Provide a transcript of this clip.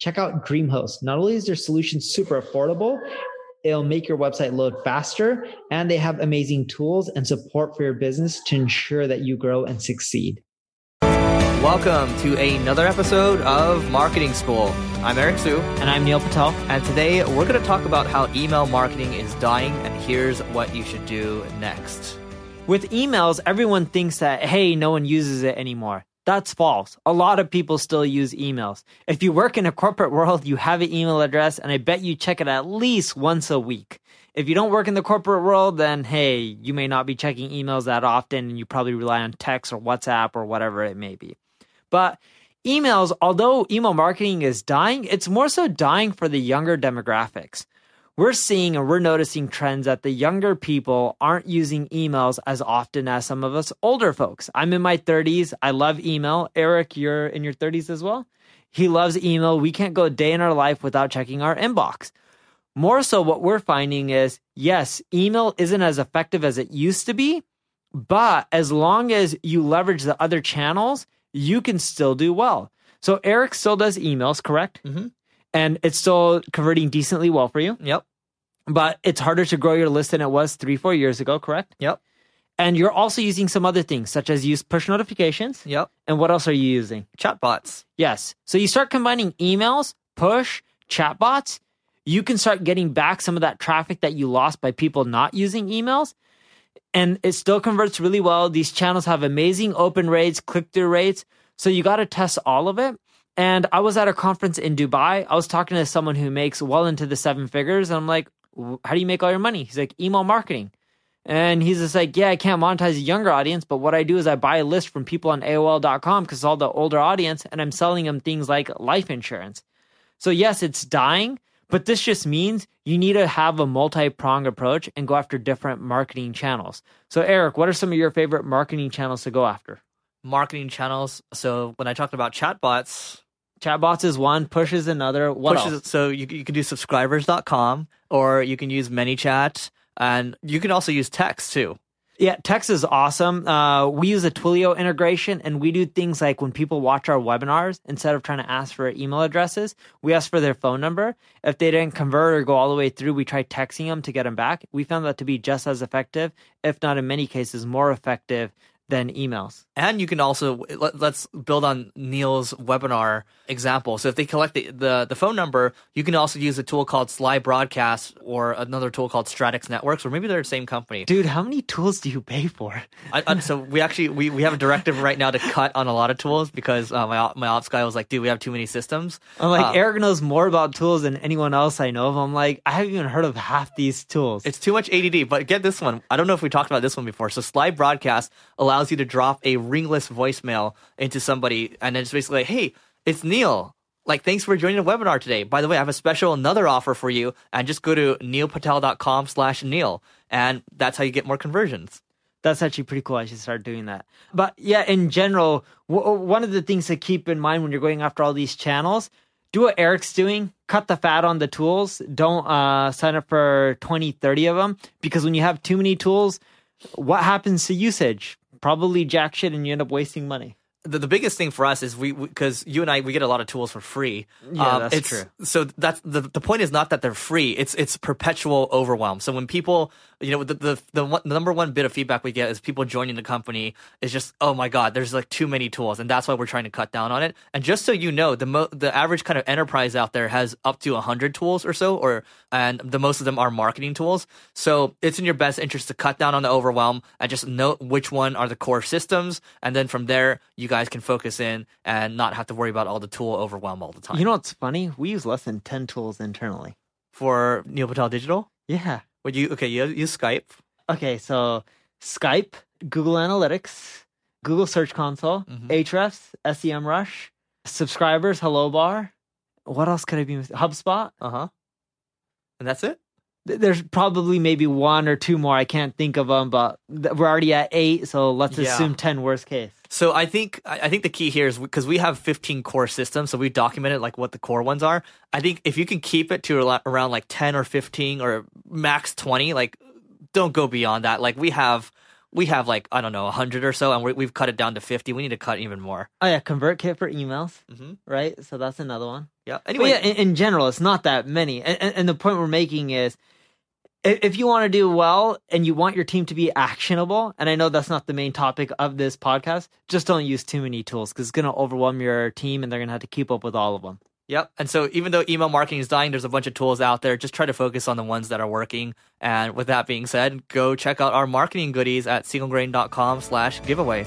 Check out DreamHost. Not only is their solution super affordable, it'll make your website load faster, and they have amazing tools and support for your business to ensure that you grow and succeed. Welcome to another episode of Marketing School. I'm Eric Siu. And I'm Neil Patel. And today we're going to talk about how email marketing is dying, and here's what you should do next. With emails, everyone thinks that, hey, no one uses it anymore. That's false. A lot of people still use emails. If you work in a corporate world, you have an email address, and I bet you check it at least once a week. If you don't work in the corporate world, then hey, you may not be checking emails that often, and you probably rely on text or WhatsApp or whatever it may be. But emails, although email marketing is dying, it's more so dying for the younger demographics. We're seeing and we're noticing trends that the younger people aren't using emails as often as some of us older folks. I'm in my 30s. I love email. Eric, you're in your 30s as well. He loves email. We can't go a day in our life without checking our inbox. More so, what we're finding is yes, email isn't as effective as it used to be, but as long as you leverage the other channels, you can still do well. So Eric still does emails, correct? Mm-hmm. And it's still converting decently well for you. Yep. But it's harder to grow your list than it was three, four years ago, correct? Yep. And you're also using some other things, such as use push notifications. Yep. And what else are you using? Chatbots. Yes. So you start combining emails, push, chatbots. You can start getting back some of that traffic that you lost by people not using emails and it still converts really well. These channels have amazing open rates, click through rates. So you got to test all of it. And I was at a conference in Dubai. I was talking to someone who makes well into the seven figures. And I'm like, how do you make all your money? He's like, email marketing. And he's just like, yeah, I can't monetize a younger audience, but what I do is I buy a list from people on AOL.com because it's all the older audience and I'm selling them things like life insurance. So, yes, it's dying, but this just means you need to have a multi pronged approach and go after different marketing channels. So, Eric, what are some of your favorite marketing channels to go after? Marketing channels. So, when I talked about chatbots, chatbots is one, push is another. What pushes, else? So, you, you can do subscribers.com or you can use ManyChat and you can also use text too. Yeah, text is awesome. Uh, we use a Twilio integration and we do things like when people watch our webinars, instead of trying to ask for email addresses, we ask for their phone number. If they didn't convert or go all the way through, we try texting them to get them back. We found that to be just as effective, if not in many cases more effective than emails. And you can also let, us build on Neil's webinar example. So if they collect the, the, the phone number, you can also use a tool called Sly Broadcast or another tool called Stratics Networks, or maybe they're the same company. Dude, how many tools do you pay for? I, I, so we actually we, we have a directive right now to cut on a lot of tools because uh, my my ops guy was like, dude, we have too many systems. I'm like, uh, Eric knows more about tools than anyone else I know of. I'm like, I haven't even heard of half these tools. It's too much ADD. But get this one. I don't know if we talked about this one before. So Sly Broadcast allows you to drop a ringless voicemail into somebody, and then it's basically like, hey, it's Neil. Like, thanks for joining the webinar today. By the way, I have a special another offer for you, and just go to neilpatel.com slash Neil, and that's how you get more conversions. That's actually pretty cool. I should start doing that. But yeah, in general, w- one of the things to keep in mind when you're going after all these channels, do what Eric's doing. Cut the fat on the tools. Don't uh, sign up for 20, 30 of them because when you have too many tools, what happens to usage? Probably jack shit and you end up wasting money. The, the biggest thing for us is we because you and I we get a lot of tools for free. Yeah, um, that's true. So that's the the point is not that they're free. It's it's perpetual overwhelm. So when people you know the, the the, one, the number one bit of feedback we get is people joining the company is just oh my god there's like too many tools and that's why we're trying to cut down on it and just so you know the mo- the average kind of enterprise out there has up to 100 tools or so or and the most of them are marketing tools so it's in your best interest to cut down on the overwhelm and just note which one are the core systems and then from there you guys can focus in and not have to worry about all the tool overwhelm all the time you know what's funny we use less than 10 tools internally for Neil Patel Digital yeah would you okay? You use Skype. Okay, so Skype, Google Analytics, Google Search Console, mm-hmm. Ahrefs, SEMrush, subscribers, Hello Bar. what else could I be? missing? HubSpot. Uh huh. And that's it. There's probably maybe one or two more. I can't think of them, but we're already at eight, so let's Yeah. assume ten worst case. So I think I think the key here is because we have 15 core systems, so we documented like what the core ones are. I think if you can keep it to around like 10 or 15 or max 20, like don't go beyond that. Like we have we have like I don't know 100 or so, and we, we've cut it down to 50. We need to cut even more. Oh yeah, ConvertKit for emails, Mhm. right? So that's another one. Yeah. But Anyway, yeah, in, in general, it's not that many. And, and, and the point we're making is if you want to do well and you want your team to be actionable, and I know that's not the main topic of this podcast, just don't use too many tools because it's going to overwhelm your team and they're going to have to keep up with all of them. Yep. And so even though email marketing is dying, there's a bunch of tools out there. Just try to focus on the ones that are working. And with that being said, go check out our marketing goodies at singlegrain.com slash giveaway.